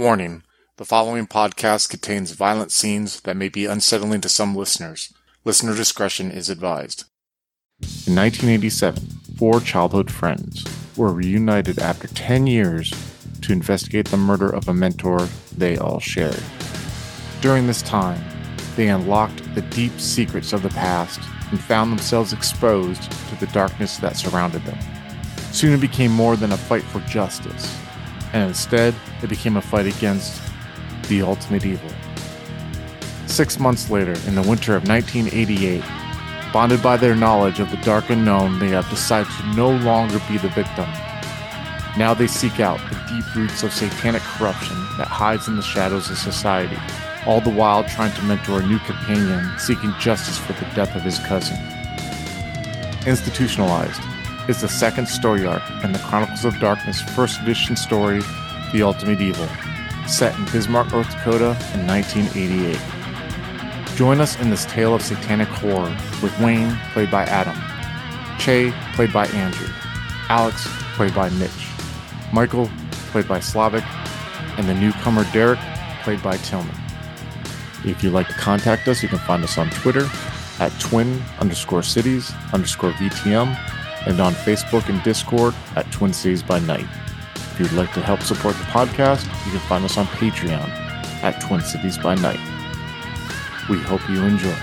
Warning the following podcast contains violent scenes that may be unsettling to some listeners. Listener discretion is advised. In 1987, four childhood friends were reunited after 10 years to investigate the murder of a mentor they all shared. During this time, they unlocked the deep secrets of the past and found themselves exposed to the darkness that surrounded them. Soon it became more than a fight for justice, and instead it became a fight against the ultimate evil. Six months later, in the winter of 1988, bonded by their knowledge of the dark unknown, they have decided to no longer be the victim. Now they seek out the deep roots of satanic corruption that hides in the shadows of society, all the while trying to mentor a new companion seeking justice for the death of his cousin. Institutionalized is the second story arc in the Chronicles of Darkness first edition story, The Ultimate Evil, set in Bismarck, North Dakota in 1988. Join us in this tale of satanic horror with Wayne, played by Adam, Che, played by Andrew, Alex, played by Mitch, Michael, played by Slavic, and the newcomer Derek, played by Tillman. If you'd like to contact us, you can find us on Twitter at twin underscore cities underscore VTM and on Facebook and Discord at Twin Cities by Night. If you'd like to help support the podcast, you can find us on Patreon at Twin Cities by Night. We hope you enjoy.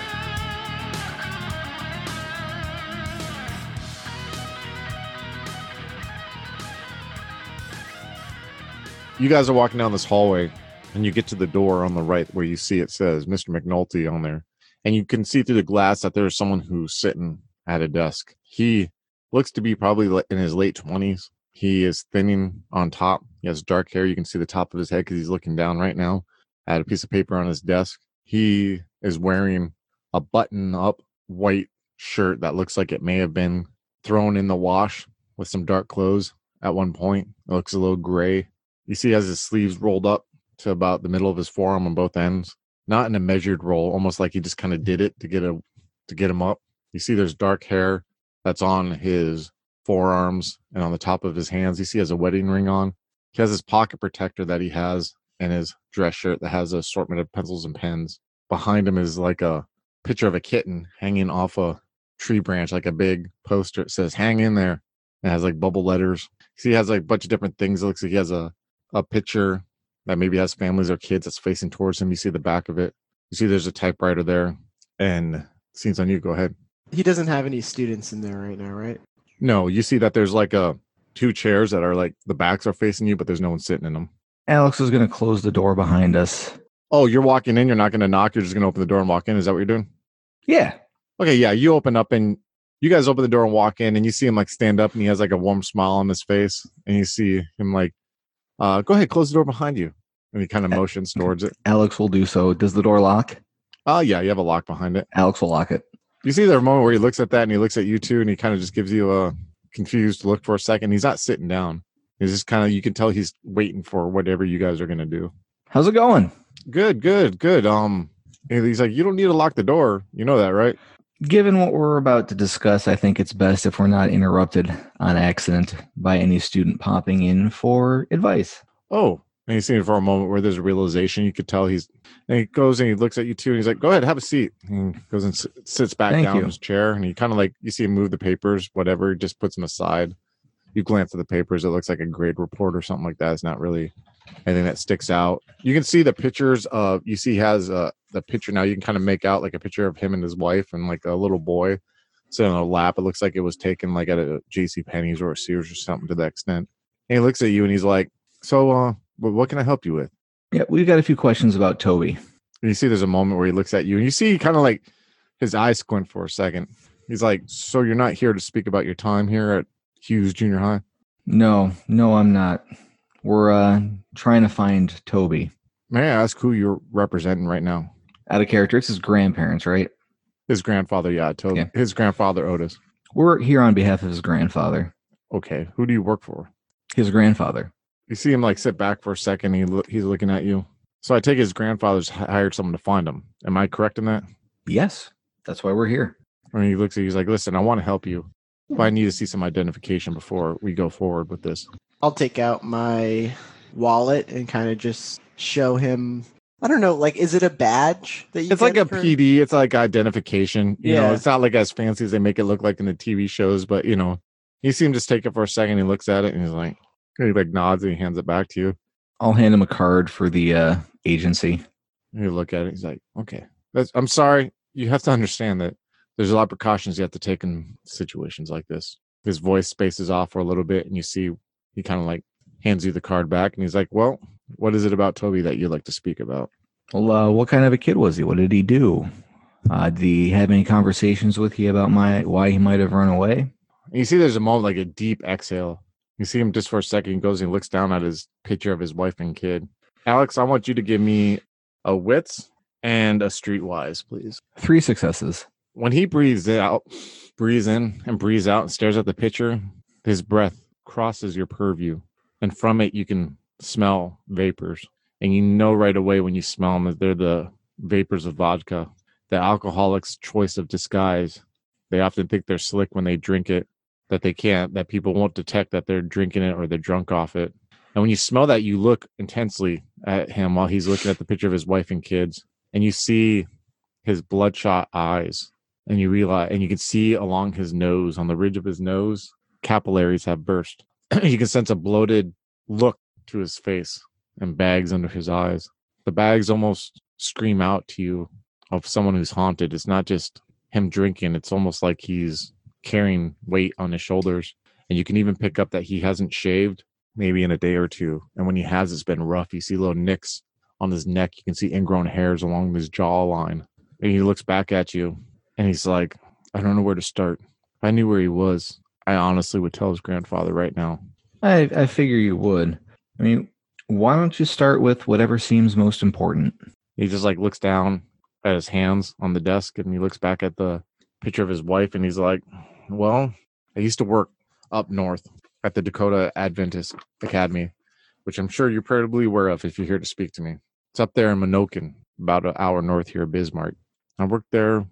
You guys are walking down this hallway and you get to the door on the right where you see it says Mr. McNulty on there. And you can see through the glass that there's someone who's sitting at a desk. He looks to be probably in his late 20s. He is thinning on top. He has dark hair. You can see the top of his head because he's looking down right now at a piece of paper on his desk. He is wearing a button up white shirt that looks like it may have been thrown in the wash with some dark clothes at one point. It looks a little gray. You see, he has his sleeves rolled up to about the middle of his forearm on both ends, not in a measured roll, almost like he just kind of did it to get a to get him up. You see, there's dark hair that's on his forearms and on the top of his hands. You see, he has a wedding ring on. He has his pocket protector that he has and his dress shirt that has an assortment of pencils and pens. Behind him is like a picture of a kitten hanging off a tree branch, like a big poster. It says "Hang in there." It has like bubble letters. See, he has like a bunch of different things. It looks like he has a a picture that maybe has families or kids that's facing towards him. You see the back of it. You see there's a typewriter there. And scenes on you. Go ahead. He doesn't have any students in there right now, right? No, you see that there's like a two chairs that are like the backs are facing you, but there's no one sitting in them. Alex is going to close the door behind us. Oh, you're walking in. You're not going to knock. You're just going to open the door and walk in. Is that what you're doing? Yeah. Okay. Yeah. You open up and you guys open the door and walk in, and you see him like stand up, and he has like a warm smile on his face, and you see him like, uh, "Go ahead, close the door behind you." And he kind of motions towards it. Alex will do so. Does the door lock? Oh yeah, you have a lock behind it. Alex will lock it. You see there a moment where he looks at that and he looks at you too, and he kind of just gives you a confused look for a second. He's not sitting down. He's just kind of you can tell he's waiting for whatever you guys are gonna do. How's it going? Good, good, good. Um, he's like, you don't need to lock the door. You know that, right? Given what we're about to discuss, I think it's best if we're not interrupted on accident by any student popping in for advice. Oh, and he's seen it for a moment where there's a realization. You could tell he's, and he goes and he looks at you too, and he's like, "Go ahead, have a seat." And he goes and s- sits back Thank down you. in his chair, and he kind of like you see him move the papers, whatever. He just puts them aside. You glance at the papers; it looks like a grade report or something like that. It's not really anything that sticks out. You can see the pictures of you see he has uh, the picture now. You can kind of make out like a picture of him and his wife and like a little boy sitting on a lap. It looks like it was taken like at a J.C. Penney's or a Sears or something to that extent. And he looks at you and he's like, "So, uh, what can I help you with?" Yeah, we've got a few questions about Toby. You see there's a moment where he looks at you and you see kind of like his eyes squint for a second. He's like, So you're not here to speak about your time here at Hughes Junior High? No, no, I'm not. We're uh trying to find Toby. May I ask who you're representing right now? Out of character, it's his grandparents, right? His grandfather, yeah, Toby. Yeah. his grandfather Otis. We're here on behalf of his grandfather. Okay. Who do you work for? His grandfather. You see him like sit back for a second, he look he's looking at you. So I take his grandfather's hired someone to find him. Am I correct in that? Yes, that's why we're here. And he looks at you, he's like, Listen, I want to help you. But I hmm. need to see some identification before we go forward with this. I'll take out my wallet and kind of just show him. I don't know. Like, is it a badge that you? It's like a for- PD. It's like identification. You know, Yeah. it's not like as fancy as they make it look like in the TV shows, but you know, he see to just take it for a second. He looks at it and he's like, he like nods and he hands it back to you. I'll hand him a card for the uh, agency. You look at it. He's like, okay, that's, I'm sorry. You have to understand that there's a lot of precautions you have to take in situations like this. His voice spaces off for a little bit, and you see he kind of like hands you the card back, and he's like, well, what is it about Toby that you'd like to speak about? Well, uh, what kind of a kid was he? What did he do? Uh, did he have any conversations with you about my why he might have run away? And you see there's a moment like a deep exhale. You see him just for a second. He goes and he looks down at his picture of his wife and kid. Alex, I want you to give me a wits and a streetwise, please. Three successes. When he breathes out, breathes in and breathes out and stares at the picture, his breath crosses your purview. And from it, you can smell vapors. And you know right away when you smell them that they're the vapors of vodka, the alcoholic's choice of disguise. They often think they're slick when they drink it, that they can't, that people won't detect that they're drinking it or they're drunk off it. And when you smell that, you look intensely at him while he's looking at the picture of his wife and kids, and you see his bloodshot eyes, and you realize, and you can see along his nose, on the ridge of his nose, capillaries have burst. you can sense a bloated look to his face and bags under his eyes. The bags almost scream out to you of someone who's haunted. It's not just him drinking, it's almost like he's carrying weight on his shoulders. And you can even pick up that he hasn't shaved maybe in a day or two. And when he has, it's been rough. You see little nicks on his neck. You can see ingrown hairs along his jawline. And he looks back at you and he's like, I don't know where to start. If I knew where he was, I honestly would tell his grandfather right now. I, I figure you would. I mean, why don't you start with whatever seems most important? He just like looks down at his hands on the desk and he looks back at the picture of his wife and he's like, Well, I used to work up north at the Dakota Adventist Academy, which I'm sure you're probably aware of if you're here to speak to me. It's up there in Minokin, about an hour north here of Bismarck. I worked there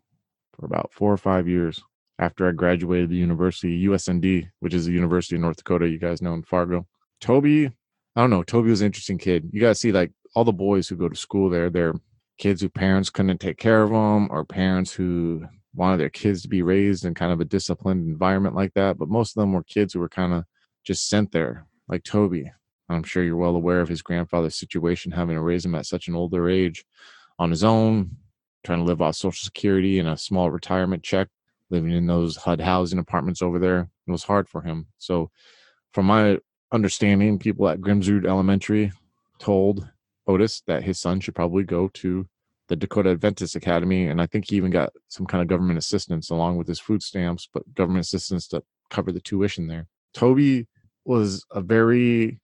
for about four or five years after I graduated the university, USND, which is the University of North Dakota, you guys know in Fargo. Toby, I don't know, Toby was an interesting kid. You guys see like all the boys who go to school there, they're kids who parents couldn't take care of them or parents who wanted their kids to be raised in kind of a disciplined environment like that. But most of them were kids who were kind of just sent there, like Toby. I'm sure you're well aware of his grandfather's situation, having to raise him at such an older age on his own, trying to live off Social Security and a small retirement check, living in those HUD housing apartments over there. It was hard for him. So, from my understanding, people at Grimsrud Elementary told Otis that his son should probably go to the Dakota Adventist Academy. And I think he even got some kind of government assistance along with his food stamps, but government assistance to cover the tuition there. Toby was a very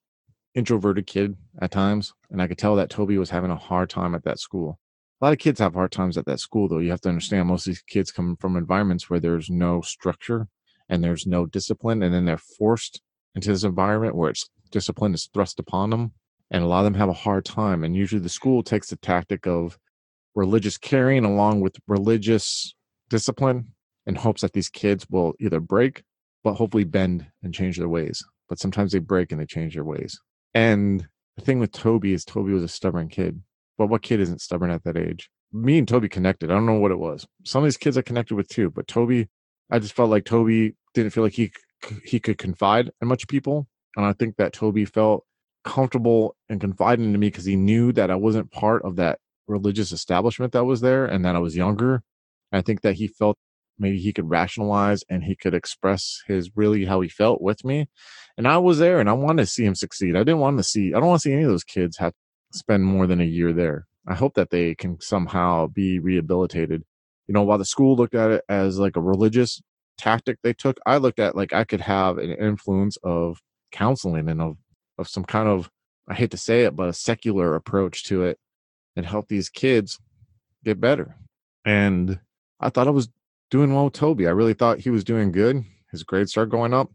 introverted kid at times. And I could tell that Toby was having a hard time at that school. A lot of kids have hard times at that school, though. You have to understand most of these kids come from environments where there's no structure and there's no discipline. And then they're forced into this environment where it's discipline is thrust upon them. And a lot of them have a hard time. And usually the school takes the tactic of religious caring along with religious discipline in hopes that these kids will either break, but hopefully bend and change their ways. But sometimes they break and they change their ways. And the thing with Toby is Toby was a stubborn kid. But what kid isn't stubborn at that age? Me and Toby connected. I don't know what it was. Some of these kids I connected with too, but Toby, I just felt like Toby didn't feel like he he could confide in much people, and I think that Toby felt comfortable and confiding to me because he knew that I wasn't part of that religious establishment that was there, and that I was younger. I think that he felt maybe he could rationalize and he could express his really how he felt with me. And I was there and I wanted to see him succeed. I didn't want to see, I don't want to see any of those kids have to spend more than a year there. I hope that they can somehow be rehabilitated. You know, while the school looked at it as like a religious tactic they took, I looked at like I could have an influence of counseling and of, of some kind of, I hate to say it, but a secular approach to it and help these kids get better. And I thought I was doing well with Toby. I really thought he was doing good. His grades started going up.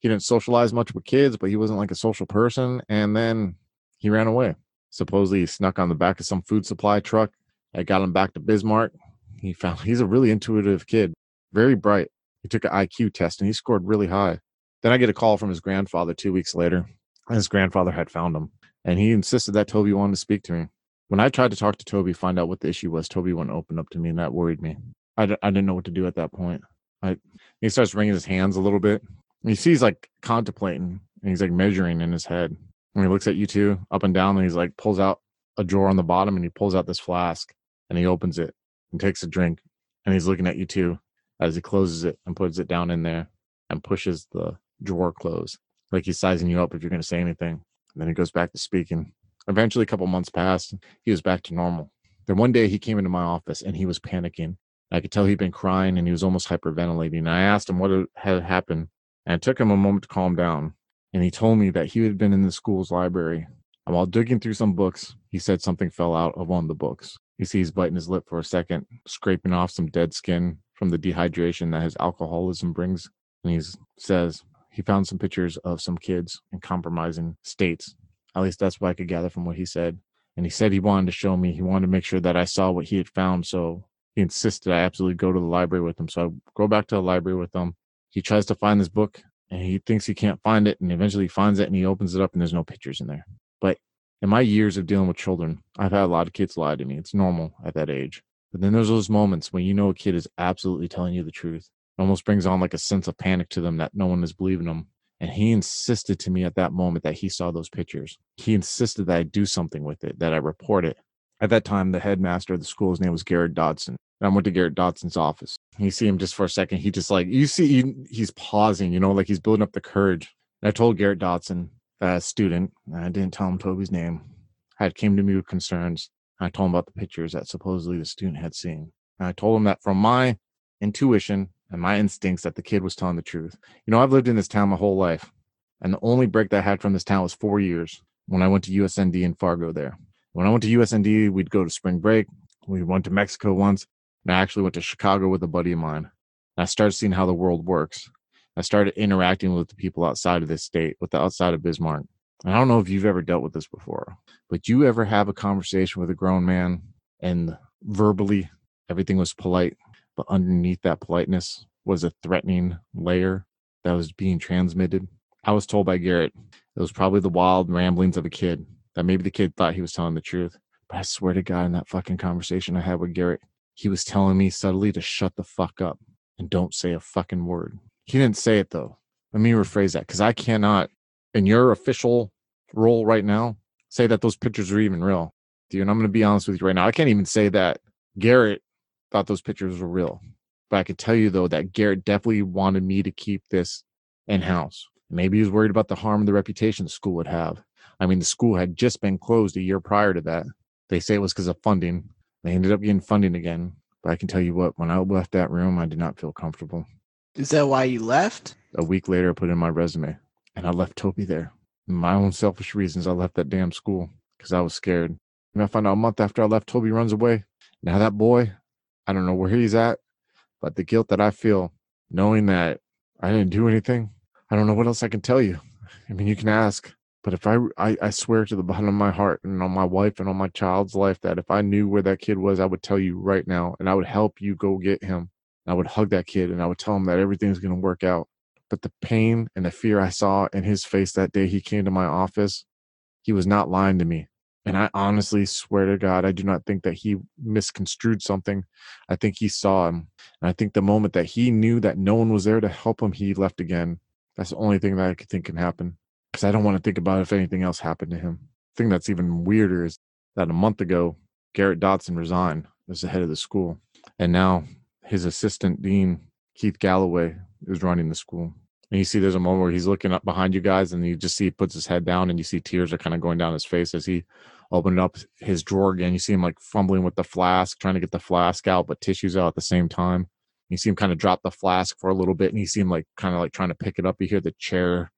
He didn't socialize much with kids, but he wasn't like a social person. And then he ran away. Supposedly he snuck on the back of some food supply truck. I got him back to Bismarck. He found he's a really intuitive kid, very bright. He took an IQ test and he scored really high. Then I get a call from his grandfather two weeks later. His grandfather had found him. and he insisted that Toby wanted to speak to me. When I tried to talk to Toby, find out what the issue was, Toby wouldn't open up to me, and that worried me. I d- I didn't know what to do at that point. I he starts wringing his hands a little bit. He sees like contemplating, and he's like measuring in his head. And he looks at you two up and down, and he's like pulls out a drawer on the bottom, and he pulls out this flask, and he opens it and takes a drink, and he's looking at you two as he closes it and puts it down in there and pushes the drawer closed, like he's sizing you up if you're going to say anything. And then he goes back to speaking. Eventually, a couple months passed. He was back to normal. Then one day he came into my office and he was panicking. I could tell he'd been crying and he was almost hyperventilating. I asked him what had happened, and it took him a moment to calm down. And he told me that he had been in the school's library. And while digging through some books, he said something fell out of one of the books. You see he's biting his lip for a second, scraping off some dead skin from the dehydration that his alcoholism brings. And he says he found some pictures of some kids in compromising states. At least that's what I could gather from what he said. And he said he wanted to show me, he wanted to make sure that I saw what he had found. So he insisted I absolutely go to the library with him. So I go back to the library with him. He tries to find this book and he thinks he can't find it. And eventually he finds it and he opens it up and there's no pictures in there. But in my years of dealing with children, I've had a lot of kids lie to me. It's normal at that age. But then there's those moments when you know a kid is absolutely telling you the truth. It almost brings on like a sense of panic to them that no one is believing them. And he insisted to me at that moment that he saw those pictures. He insisted that I do something with it, that I report it. At that time, the headmaster of the school, his name was Garrett Dodson. And I went to Garrett Dodson's office. You see him just for a second. He just like, you see, he, he's pausing, you know, like he's building up the courage. And I told Garrett Dodson, that student, I didn't tell him Toby's name, had came to me with concerns. I told him about the pictures that supposedly the student had seen. And I told him that from my intuition and my instincts that the kid was telling the truth. You know, I've lived in this town my whole life. And the only break that I had from this town was four years when I went to USND in Fargo there. When I went to USND, we'd go to spring break. We went to Mexico once. And I actually went to Chicago with a buddy of mine. I started seeing how the world works. I started interacting with the people outside of this state, with the outside of Bismarck. And I don't know if you've ever dealt with this before, but you ever have a conversation with a grown man and verbally everything was polite, but underneath that politeness was a threatening layer that was being transmitted. I was told by Garrett it was probably the wild ramblings of a kid that maybe the kid thought he was telling the truth. But I swear to God, in that fucking conversation I had with Garrett, he was telling me subtly to shut the fuck up and don't say a fucking word. He didn't say it though. Let me rephrase that because I cannot, in your official role right now, say that those pictures are even real. Dude, and I'm going to be honest with you right now. I can't even say that Garrett thought those pictures were real. But I could tell you though that Garrett definitely wanted me to keep this in house. Maybe he was worried about the harm and the reputation the school would have. I mean, the school had just been closed a year prior to that. They say it was because of funding. They ended up getting funding again. But I can tell you what, when I left that room, I did not feel comfortable. Is that why you left? A week later, I put in my resume and I left Toby there. my own selfish reasons, I left that damn school because I was scared. And I found out a month after I left, Toby runs away. Now, that boy, I don't know where he's at, but the guilt that I feel knowing that I didn't do anything, I don't know what else I can tell you. I mean, you can ask, but if I, I, I swear to the bottom of my heart and on my wife and on my child's life that if I knew where that kid was, I would tell you right now and I would help you go get him. I would hug that kid and I would tell him that everything's going to work out. But the pain and the fear I saw in his face that day he came to my office, he was not lying to me. And I honestly swear to God, I do not think that he misconstrued something. I think he saw him. And I think the moment that he knew that no one was there to help him, he left again. That's the only thing that I could think can happen. Because I don't want to think about if anything else happened to him. The thing that's even weirder is that a month ago, Garrett Dodson resigned as the head of the school. And now his assistant dean, Keith Galloway, is running the school. And you see there's a moment where he's looking up behind you guys and you just see he puts his head down and you see tears are kind of going down his face as he opened up his drawer again. You see him like fumbling with the flask, trying to get the flask out, but tissues out at the same time. You see him kind of drop the flask for a little bit and you see him like kind of like trying to pick it up. You hear the chair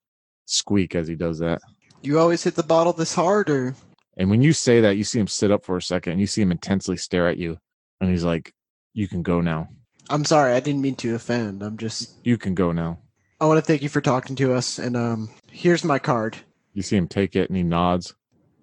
squeak as he does that. You always hit the bottle this hard or and when you say that, you see him sit up for a second and you see him intensely stare at you. And he's like, You can go now. I'm sorry, I didn't mean to offend. I'm just You can go now. I want to thank you for talking to us and um here's my card. You see him take it and he nods.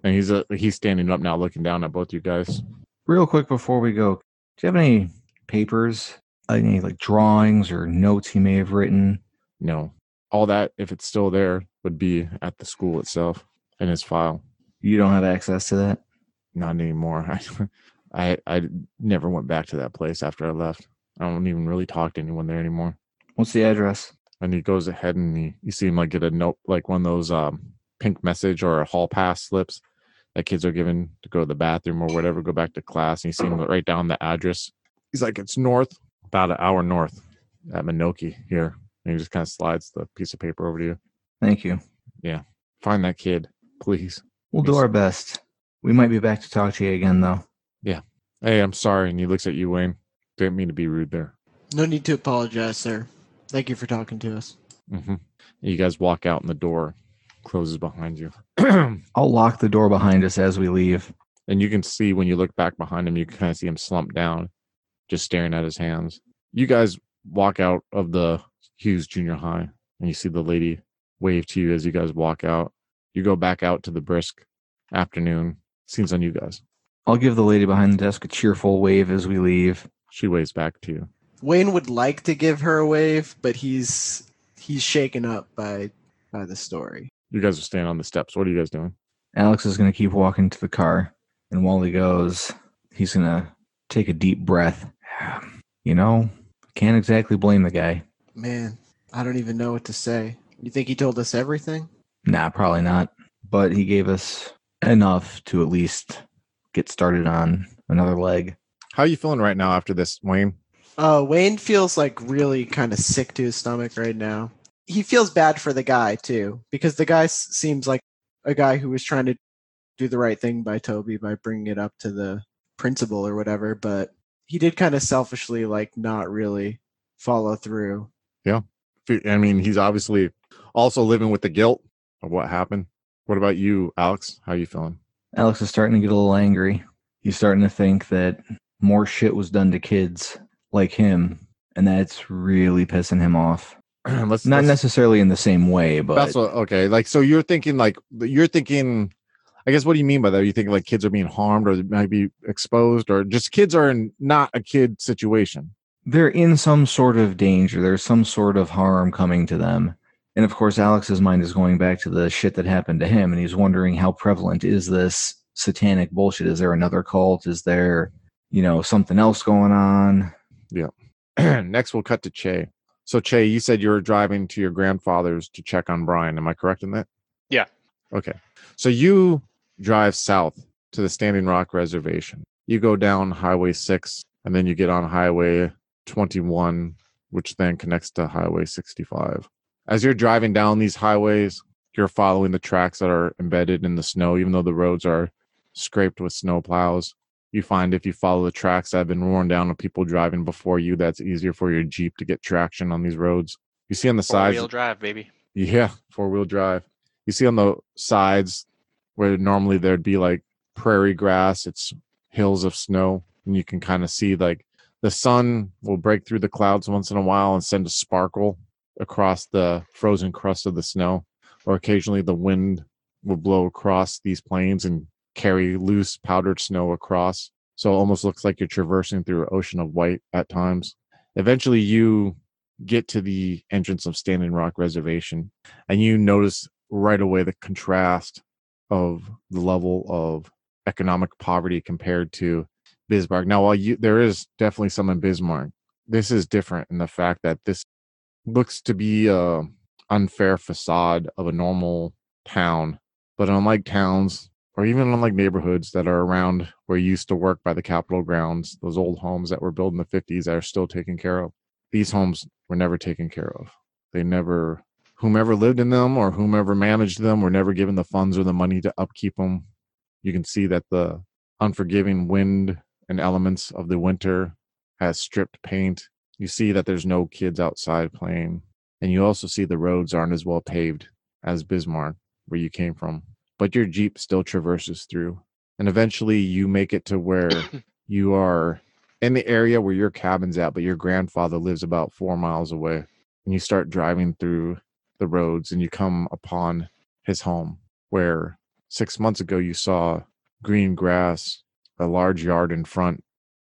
And he's uh, he's standing up now looking down at both you guys. Real quick before we go, do you have any papers, any like drawings or notes he may have written? No. All that, if it's still there, would be at the school itself in his file. You don't have access to that? Not anymore. I, I I never went back to that place after I left. I don't even really talk to anyone there anymore. What's the address? And he goes ahead and he, you see him like get a note, like one of those um, pink message or a hall pass slips that kids are given to go to the bathroom or whatever, go back to class. And you see him write down the address. He's like, it's north, about an hour north at Minoki here. And he just kind of slides the piece of paper over to you. Thank you. Yeah. Find that kid, please. We'll do our best. We might be back to talk to you again, though. Yeah. Hey, I'm sorry. And he looks at you, Wayne. Didn't mean to be rude there. No need to apologize, sir. Thank you for talking to us. hmm You guys walk out and the door closes behind you. I'll lock the door behind us as we leave. and you can see when you look back behind him, you can kind of see him slump down, just staring at his hands. You guys walk out of the Hughes Junior High, and you see the lady wave to you as you guys walk out. You go back out to the brisk afternoon. Scenes on you guys. I'll give the lady behind the desk a cheerful wave as we leave. She waves back to you. Wayne would like to give her a wave, but he's he's shaken up by by the story. You guys are standing on the steps. What are you guys doing? Alex is going to keep walking to the car. And while he goes, he's going to take a deep breath. You know, can't exactly blame the guy. Man, I don't even know what to say. You think he told us everything? Nah, probably not. But he gave us enough to at least get started on another leg. How are you feeling right now after this, Wayne? Uh, Wayne feels like really kind of sick to his stomach right now. He feels bad for the guy too, because the guy s- seems like a guy who was trying to do the right thing by Toby by bringing it up to the principal or whatever, but he did kind of selfishly like not really follow through. Yeah. I mean, he's obviously also living with the guilt of what happened. What about you, Alex? How are you feeling? Alex is starting to get a little angry. He's starting to think that more shit was done to kids like him, and that's really pissing him off. let's Not let's- necessarily in the same way, but That's what, okay. Like, so you're thinking like you're thinking. I guess what do you mean by that? You think like kids are being harmed or they might be exposed or just kids are in not a kid situation. they're in some sort of danger. There's some sort of harm coming to them. And of course, Alex's mind is going back to the shit that happened to him, and he's wondering how prevalent is this satanic bullshit? Is there another cult? Is there, you know, something else going on? Next, we'll cut to Che. So Che, you said you were driving to your grandfather's to check on Brian. Am I correct in that? Yeah. Okay. So you drive south to the Standing Rock Reservation. You go down Highway 6 and then you get on Highway 21, which then connects to Highway 65. As you're driving down these highways, you're following the tracks that are embedded in the snow, even though the roads are scraped with snow plows. You find if you follow the tracks that have been worn down of people driving before you, that's easier for your Jeep to get traction on these roads. You see on the sides, Four wheel drive, baby. yeah, four wheel drive. You see on the sides where normally there'd be like prairie grass, it's hills of snow, and you can kind of see like the sun will break through the clouds once in a while and send a sparkle across the frozen crust of the snow, or occasionally the wind will blow across these plains and carry loose powdered snow across. So it almost looks like you're traversing through an ocean of white at times. Eventually, you get to the entrance of Standing Rock Reservation, and you notice right away the contrast of the level of economic poverty compared to Bismarck. Now, while you there is definitely some in Bismarck, this is different in the fact that this looks to be a unfair facade of a normal town, but unlike towns or even unlike neighborhoods that are around where you used to work by the Capitol grounds, those old homes that were built in the 50s that are still taken care of, these homes were never taken care of. They never, whomever lived in them or whomever managed them were never given the funds or the money to upkeep them. You can see that the unforgiving wind and elements of the winter has stripped paint. You see that there's no kids outside playing. And you also see the roads aren't as well paved as Bismarck, where you came from. But your Jeep still traverses through. And eventually you make it to where you are in the area where your cabin's at, but your grandfather lives about four miles away. And you start driving through the roads and you come upon his home where six months ago you saw green grass, a large yard in front,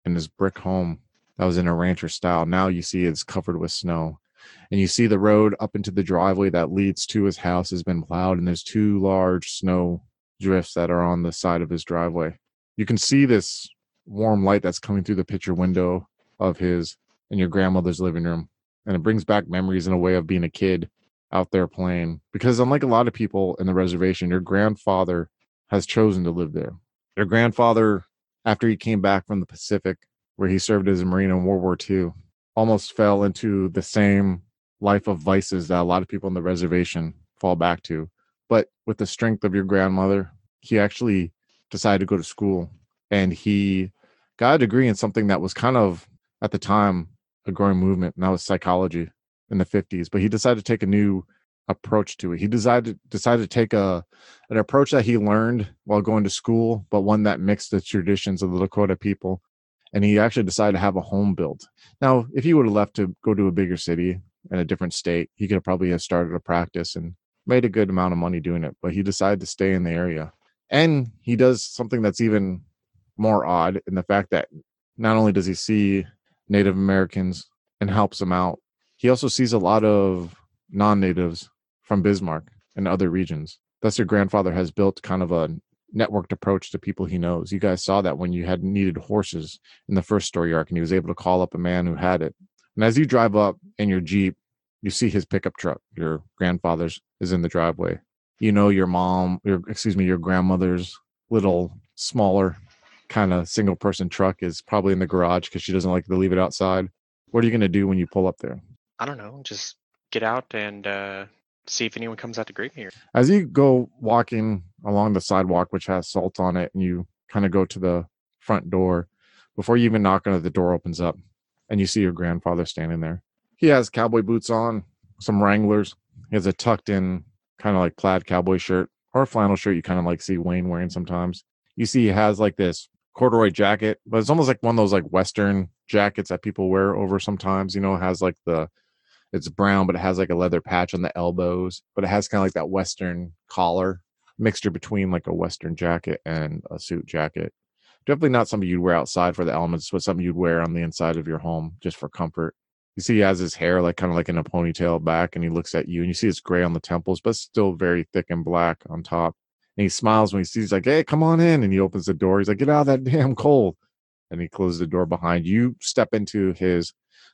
and his brick home that was in a rancher style. Now you see it's covered with snow. And you see the road up into the driveway that leads to his house has been plowed, and there's two large snow drifts that are on the side of his driveway. You can see this warm light that's coming through the picture window of his in your grandmother's living room. And it brings back memories in a way of being a kid out there playing. Because unlike a lot of people in the reservation, your grandfather has chosen to live there. Your grandfather, after he came back from the Pacific, where he served as a Marine in World War II, almost fell into the same life of vices that a lot of people in the reservation fall back to. But with the strength of your grandmother, he actually decided to go to school and he got a degree in something that was kind of at the time a growing movement, and that was psychology in the 50s. But he decided to take a new approach to it. He decided decided to take a an approach that he learned while going to school, but one that mixed the traditions of the Lakota people. And he actually decided to have a home built. Now, if he would have left to go to a bigger city in a different state, he could have probably have started a practice and made a good amount of money doing it. But he decided to stay in the area. And he does something that's even more odd in the fact that not only does he see Native Americans and helps them out, he also sees a lot of non natives from Bismarck and other regions. Thus, your grandfather has built kind of a networked approach to people he knows. You guys saw that when you had needed horses in the first story arc, and he was able to call up a man who had it. And as you drive up in your Jeep, you see his pickup truck, your grandfather's, is in the driveway. You know your mom, your excuse me, your grandmother's little smaller kind of single person truck is probably in the garage because she doesn't like to leave it outside. What are you going to do when you pull up there? I don't know. Just get out and uh, see if anyone comes out to greet me. As you go walking along the sidewalk, which has salt on it, and you kind of go to the front door, before you even knock on it, the door opens up and you see your grandfather standing there. He has cowboy boots on, some Wranglers. He has a tucked in kind of like plaid cowboy shirt or a flannel shirt you kind of like see Wayne wearing sometimes. You see he has like this corduroy jacket, but it's almost like one of those like Western jackets that people wear over sometimes. You know, it has like the it's brown, but it has like a leather patch on the elbows, but it has kind of like that Western collar mixture between like a Western jacket and a suit jacket. Definitely not something you'd wear outside for the elements, but something you'd wear on the inside of your home just for comfort. You see, he has his hair like kind of like in a ponytail back, and he looks at you, and you see it's gray on the temples, but still very thick and black on top. And he smiles when he sees, like, hey, come on in. And he opens the door. He's like, get out of that damn cold. And he closes the door behind you. Step into his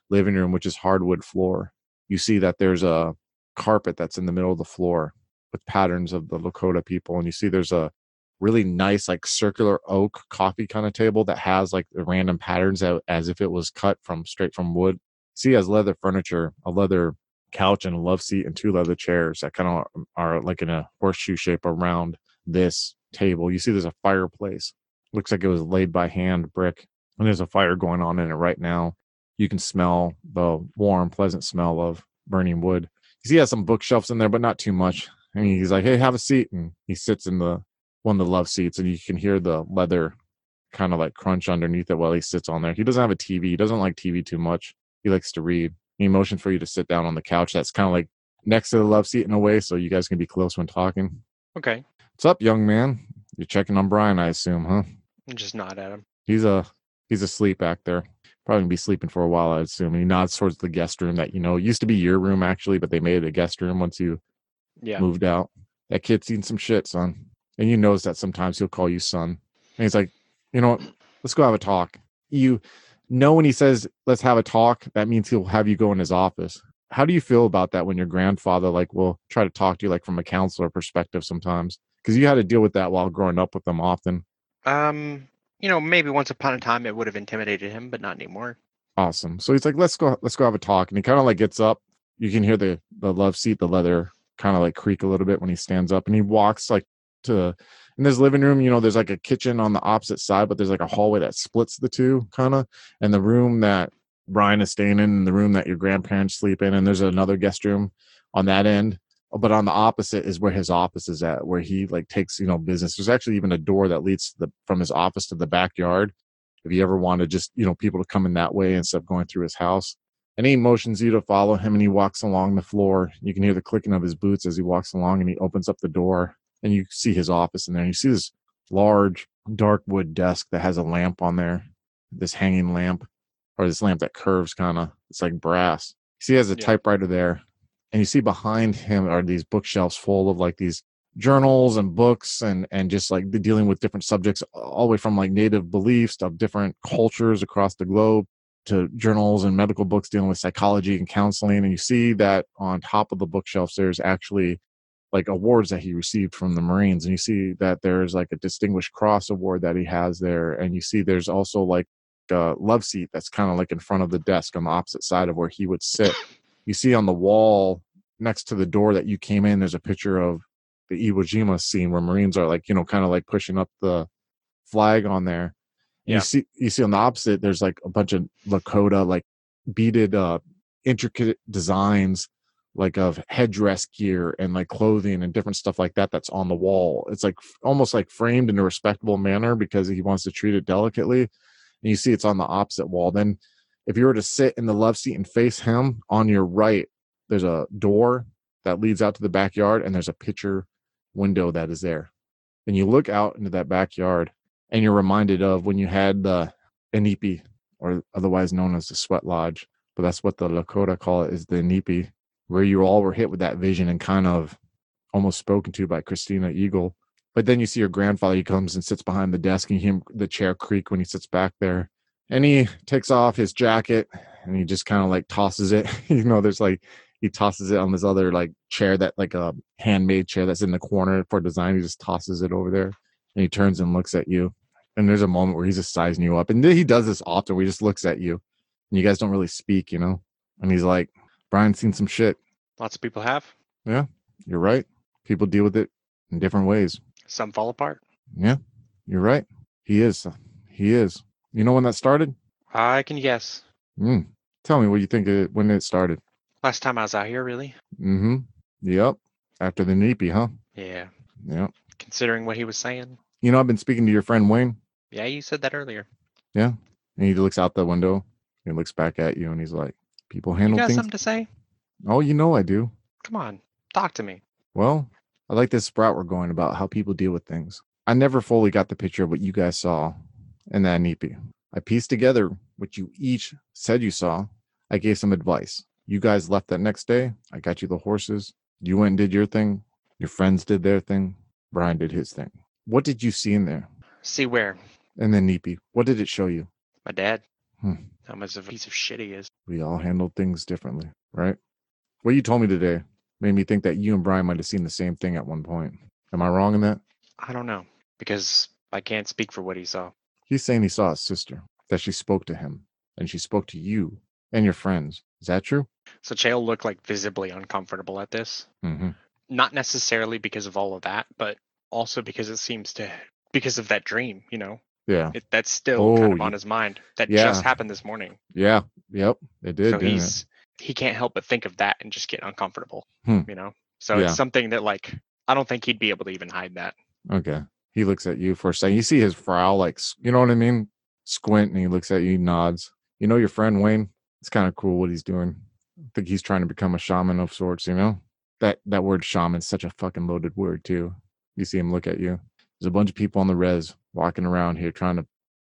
living room, which is hardwood floor. You see that there's a carpet that's in the middle of the floor with patterns of the Lakota people. And you see there's a really nice, like circular oak coffee kind of table that has like the random patterns as if it was cut from straight from wood. See, has leather furniture, a leather couch and a love seat and two leather chairs that kind of are like in a horseshoe shape around this table. You see there's a fireplace. Looks like it was laid by hand brick. And there's a fire going on in it right now. You can smell the warm, pleasant smell of burning wood. You see he has some bookshelves in there, but not too much. And he's like, Hey, have a seat. And he sits in the one of the love seats and you can hear the leather kind of like crunch underneath it while he sits on there. He doesn't have a TV. He doesn't like TV too much. He likes to read. He motioned for you to sit down on the couch that's kind of like next to the love seat in a way so you guys can be close when talking. Okay. What's up, young man? You're checking on Brian, I assume, huh? Just nod at him. He's a uh, he's asleep back there. Probably gonna be sleeping for a while, I assume. And he nods towards the guest room that you know used to be your room actually, but they made it a guest room once you yeah. moved out. That kid's seen some shit, son. And you knows that sometimes he'll call you son. And he's like, you know what? Let's go have a talk. You know when he says let's have a talk, that means he'll have you go in his office. How do you feel about that when your grandfather like will try to talk to you like from a counselor perspective sometimes? because you had to deal with that while growing up with them often. Um, you know, maybe once upon a time it would have intimidated him, but not anymore. Awesome. So he's like, let's go, let's go have a talk. And he kind of like gets up. You can hear the the love seat, the leather kind of like creak a little bit when he stands up, and he walks like to in this living room. You know, there's like a kitchen on the opposite side, but there's like a hallway that splits the two, kind of. And the room that Brian is staying in, and the room that your grandparents sleep in, and there's another guest room on that end but on the opposite is where his office is at where he like takes you know business there's actually even a door that leads the, from his office to the backyard if you ever wanted just you know people to come in that way instead of going through his house and he motions you to follow him and he walks along the floor you can hear the clicking of his boots as he walks along and he opens up the door and you see his office in there. And you see this large dark wood desk that has a lamp on there this hanging lamp or this lamp that curves kind of it's like brass. You see he has a yeah. typewriter there and you see behind him are these bookshelves full of like these journals and books and and just like dealing with different subjects all the way from like native beliefs of different cultures across the globe to journals and medical books dealing with psychology and counseling and you see that on top of the bookshelves there's actually like awards that he received from the marines and you see that there's like a distinguished cross award that he has there and you see there's also like a love seat that's kind of like in front of the desk on the opposite side of where he would sit you see on the wall next to the door that you came in there's a picture of the Iwo Jima scene where Marines are like, you know, kind of like pushing up the flag on there. Yeah. You see, you see on the opposite, there's like a bunch of Lakota like beaded, uh, intricate designs, like of headdress gear and like clothing and different stuff like that. That's on the wall. It's like almost like framed in a respectable manner because he wants to treat it delicately. And you see, it's on the opposite wall. Then, if you were to sit in the love seat and face him on your right, there's a door that leads out to the backyard, and there's a picture window that is there. And you look out into that backyard and you're reminded of when you had the Inipi, or otherwise known as the Sweat Lodge, but that's what the Lakota call it, is the Inipi, where you all were hit with that vision and kind of almost spoken to by Christina Eagle. But then you see your grandfather, he comes and sits behind the desk and him, the chair creak when he sits back there. And he takes off his jacket and he just kind of like tosses it. you know, there's like he tosses it on this other like chair that like a handmade chair that's in the corner for design. He just tosses it over there and he turns and looks at you. And there's a moment where he's just sizing you up. And he does this often where he just looks at you and you guys don't really speak, you know? And he's like, Brian's seen some shit. Lots of people have. Yeah, you're right. People deal with it in different ways. Some fall apart. Yeah, you're right. He is. He is. You know when that started? I can guess. Mm. Tell me what you think it, when it started. Last time I was out here, really. Mm-hmm. Yep. After the Inipi, huh? Yeah. Yep. Considering what he was saying. You know, I've been speaking to your friend Wayne, Yeah, you said that earlier. Yeah. And he looks out the window. He looks back at you, and he's like, "People handle You got things." something to say? Oh, you know I do. Come on, talk to me. Well, I like this sprout we're going about how people deal with things. I never fully got the picture of what you guys saw in that Inipi. I pieced together what you each said you saw. I gave some advice. You guys left that next day. I got you the horses. You went and did your thing. Your friends did their thing. Brian did his thing. What did you see in there? See where? And then Neepy, what did it show you? My dad. Hmm. How much of a piece of shit he is. We all handled things differently, right? What you told me today made me think that you and Brian might have seen the same thing at one point. Am I wrong in that? I don't know because I can't speak for what he saw. He's saying he saw his sister, that she spoke to him, and she spoke to you and your friends. Is that true? So Chael looked like visibly uncomfortable at this. Mm-hmm. Not necessarily because of all of that, but also because it seems to because of that dream. You know, Yeah. it, that's still kind Oh, of on his mind. That yeah. just happened this morning. Yeah. Yep. It did. so didn't it? he's he can't help but think of that and just get uncomfortable. Hmm. You know, so Yeah. it's something that like I don't think he'd be able to even hide that. Okay. He looks at you for a second. You see his frown, like, you know what I mean? Squint, and he looks at you, nods. You know your friend Wayne? It's kind of cool what he's doing. I think he's trying to become a shaman of sorts, you know? That that word shaman's such a fucking loaded word, too. You see him look at you. There's a bunch of people on the res walking around here trying to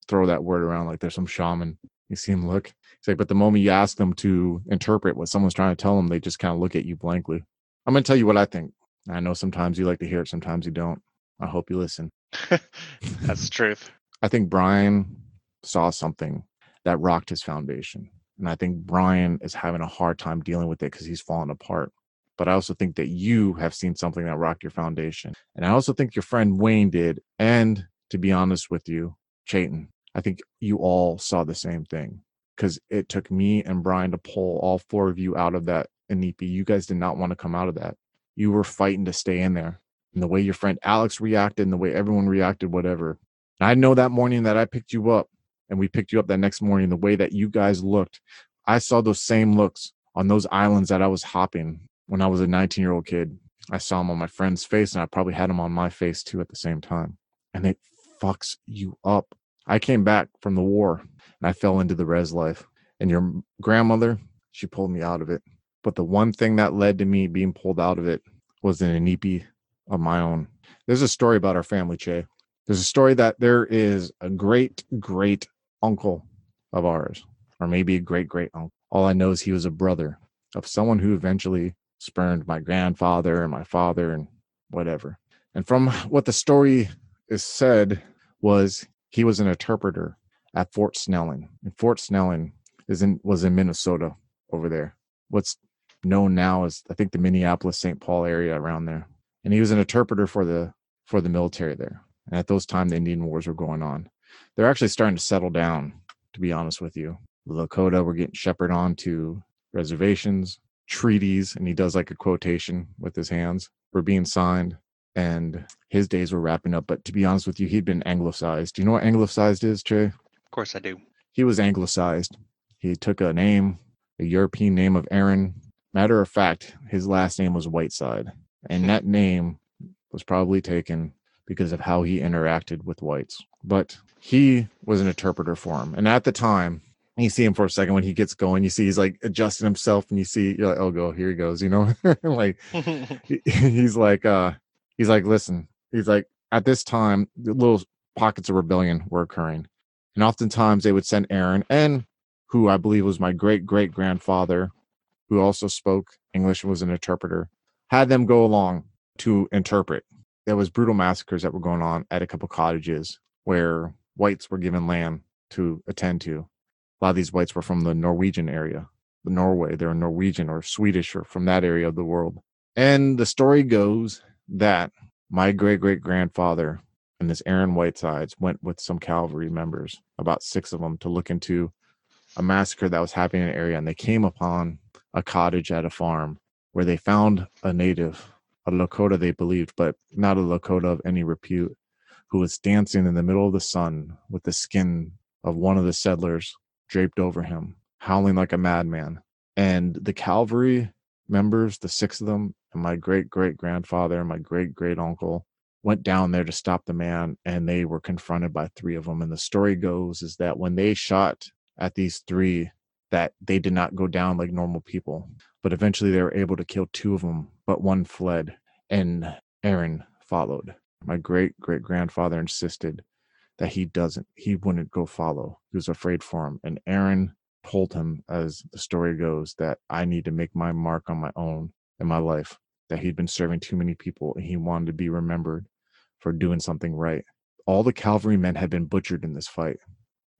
throw that word around like there's some shaman. You see him look. He's like, but the moment you ask them to interpret what someone's trying to tell them, they just kind of look at you blankly. I'm going to tell you what I think. I know sometimes you like to hear it, sometimes you don't. I hope you listen. That's the truth. I think Brian saw something that rocked his foundation. And I think Brian is having a hard time dealing with it because he's falling apart. But I also think that you have seen something that rocked your foundation. And I also think your friend Wayne did. And to be honest with you, Chayton, I think you all saw the same thing because it took me and Brian to pull all four of you out of that Inipi. You guys did not want to come out of that. You were fighting to stay in there. And the way your friend Alex reacted and the way everyone reacted, whatever, I know that morning that I picked you up and we picked you up that next morning, the way that you guys looked, I saw those same looks on those islands that I was hopping when I was a 19 year old kid. I saw them on my friend's face and I probably had them on my face too at the same time. And it fucks you up. I came back from the war and I fell into the res life. And your grandmother, she pulled me out of it. But the one thing that led to me being pulled out of it was an inipi of my own. There's a story about our family, Che. There's a story that there is a great, great uncle of ours, or maybe a great, great uncle. All I know is he was a brother of someone who eventually spurned my grandfather and my father and whatever. And from what the story is said was he was an interpreter at Fort Snelling. And Fort Snelling is in was in Minnesota over there. What's known now as I think the Minneapolis St. Paul area around there. And he was an interpreter for the for the military there. And at those time the Indian wars were going on. They're actually starting to settle down, to be honest with you. The Lakota were getting shepherded on to reservations, treaties, and he does like a quotation with his hands were being signed and his days were wrapping up. But to be honest with you, he'd been anglicized. Do you know what anglicized is, Trey? Of course I do. He was anglicized. He took a name, a European name of Aaron. Matter of fact, his last name was Whiteside. And hmm. that name was probably taken because of how he interacted with whites. But he was an interpreter for him. And at the time, you see him for a second when he gets going, you see he's like adjusting himself and you see you're like, oh go, here he goes, you know? like he- he's like uh he's like, listen, he's like, at this time, the little pockets of rebellion were occurring. And oftentimes they would send Aaron and who I believe was my great great grandfather, who also spoke English and was an interpreter, had them go along to interpret. There was brutal massacres that were going on at a couple cottages where whites were given land to attend to. A lot of these whites were from the Norwegian area, the Norway. They're Norwegian or Swedish or from that area of the world. And the story goes that my great great grandfather and this Aaron Whitesides went with some cavalry members, about six of them, to look into a massacre that was happening in an area. And they came upon a cottage at a farm where they found a native, a Lakota, they believed, but not a Lakota of any repute, who was dancing in the middle of the sun with the skin of one of the settlers draped over him, howling like a madman. And the cavalry members, the six of them, and my great great grandfather and my great great uncle went down there to stop the man and they were confronted by three of them and the story goes is that when they shot at these three that they did not go down like normal people but eventually they were able to kill two of them but one fled and aaron followed my great great grandfather insisted that he doesn't he wouldn't go follow. He was afraid for him and aaron told him as the story goes that i need to make my mark on my own in my life that he'd been serving too many people and he wanted to be remembered for doing something right. All the cavalrymen had been butchered in this fight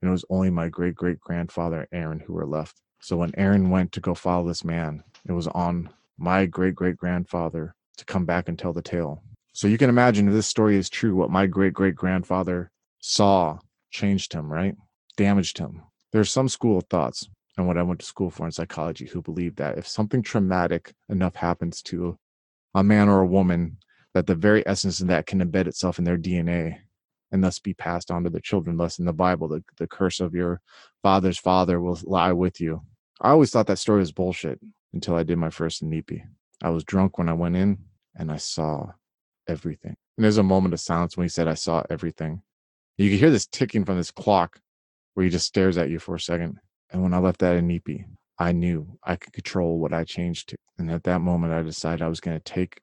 and it was only my great great grandfather aaron who were left. So when aaron went to go follow this man it was on my great great grandfather to come back and tell the tale. So you can imagine if this story is true what my great great grandfather saw changed him right? Damaged him. There's some school of thoughts and what i went to school for in psychology who believe that if something traumatic enough happens to a man or a woman that the very essence of that can embed itself in their dna and thus be passed on to their children. Thus in the bible the, the curse of your father's father will lie with you. I always thought that story was bullshit until i did my first Inipi. i was drunk when i went in and i saw everything. And there's a moment of silence when he said i saw everything you could hear this ticking from this clock where he just stares at you for a second and when i left that Inipi, i knew i could control what i changed to and at that moment i decided i was going to take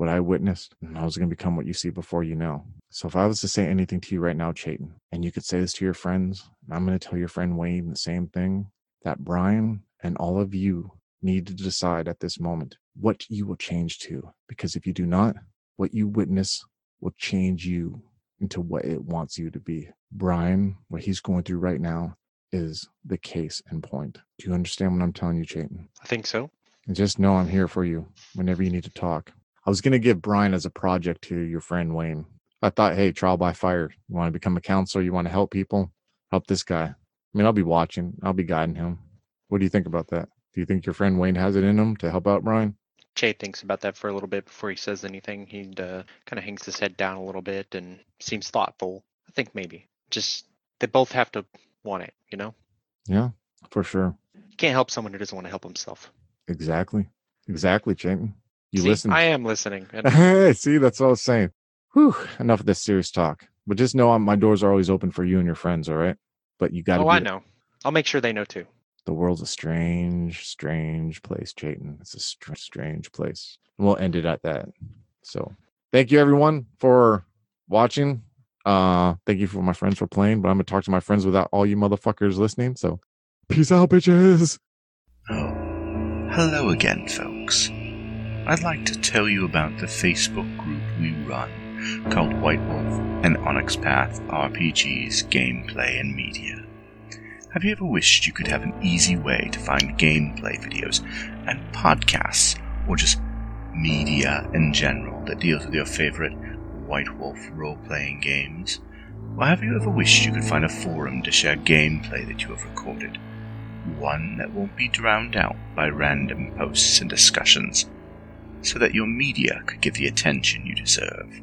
what I witnessed, and I was going to become what you see before you know. So if I was to say anything to you right now, Chayton, and you could say this to your friends, I'm going to tell your friend Wayne the same thing, that Brian and all of you need to decide at this moment what you will change to. Because if you do not, what you witness will change you into what it wants you to be. Brian, what he's going through right now is the case in point. Do you understand what I'm telling you, Chayton? I think so. And just know I'm here for you whenever you need to talk. I was going to give Brian as a project to your friend Wayne. I thought, hey, trial by fire. You want to become a counselor? You want to help people? Help this guy. I mean, I'll be watching, I'll be guiding him. What do you think about that? Do you think your friend Wayne has it in him to help out Brian? Jay thinks about that for a little bit before he says anything. He uh, kind of hangs his head down a little bit and seems thoughtful. I think maybe. Just they both have to want it, you know? Yeah, for sure. You can't help someone who doesn't want to help himself. Exactly. Exactly, Chayton. You See, listen. I am listening. And See, that's what I was saying. Whew, enough of this serious talk. But just know I'm, my doors are always open for you and your friends, all right? But you got to oh, I know. I'll make sure they know too. The world's a strange, strange place, Chayton. It's a str- strange place. And we'll end it at that. So thank you everyone for watching. Uh thank you for my friends for playing, but I'm gonna talk to my friends without all you motherfuckers listening. So peace out, bitches. Oh, hello again, folks. I'd like to tell you about the Facebook group we run called White Wolf and Onyx Path RPGs, Gameplay, and Media. Have you ever wished you could have an easy way to find gameplay videos and podcasts, or just media in general that deals with your favorite White Wolf role playing games? Or have you ever wished you could find a forum to share gameplay that you have recorded? One that won't be drowned out by random posts and discussions, so that your media could get the attention you deserve.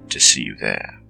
to see you there.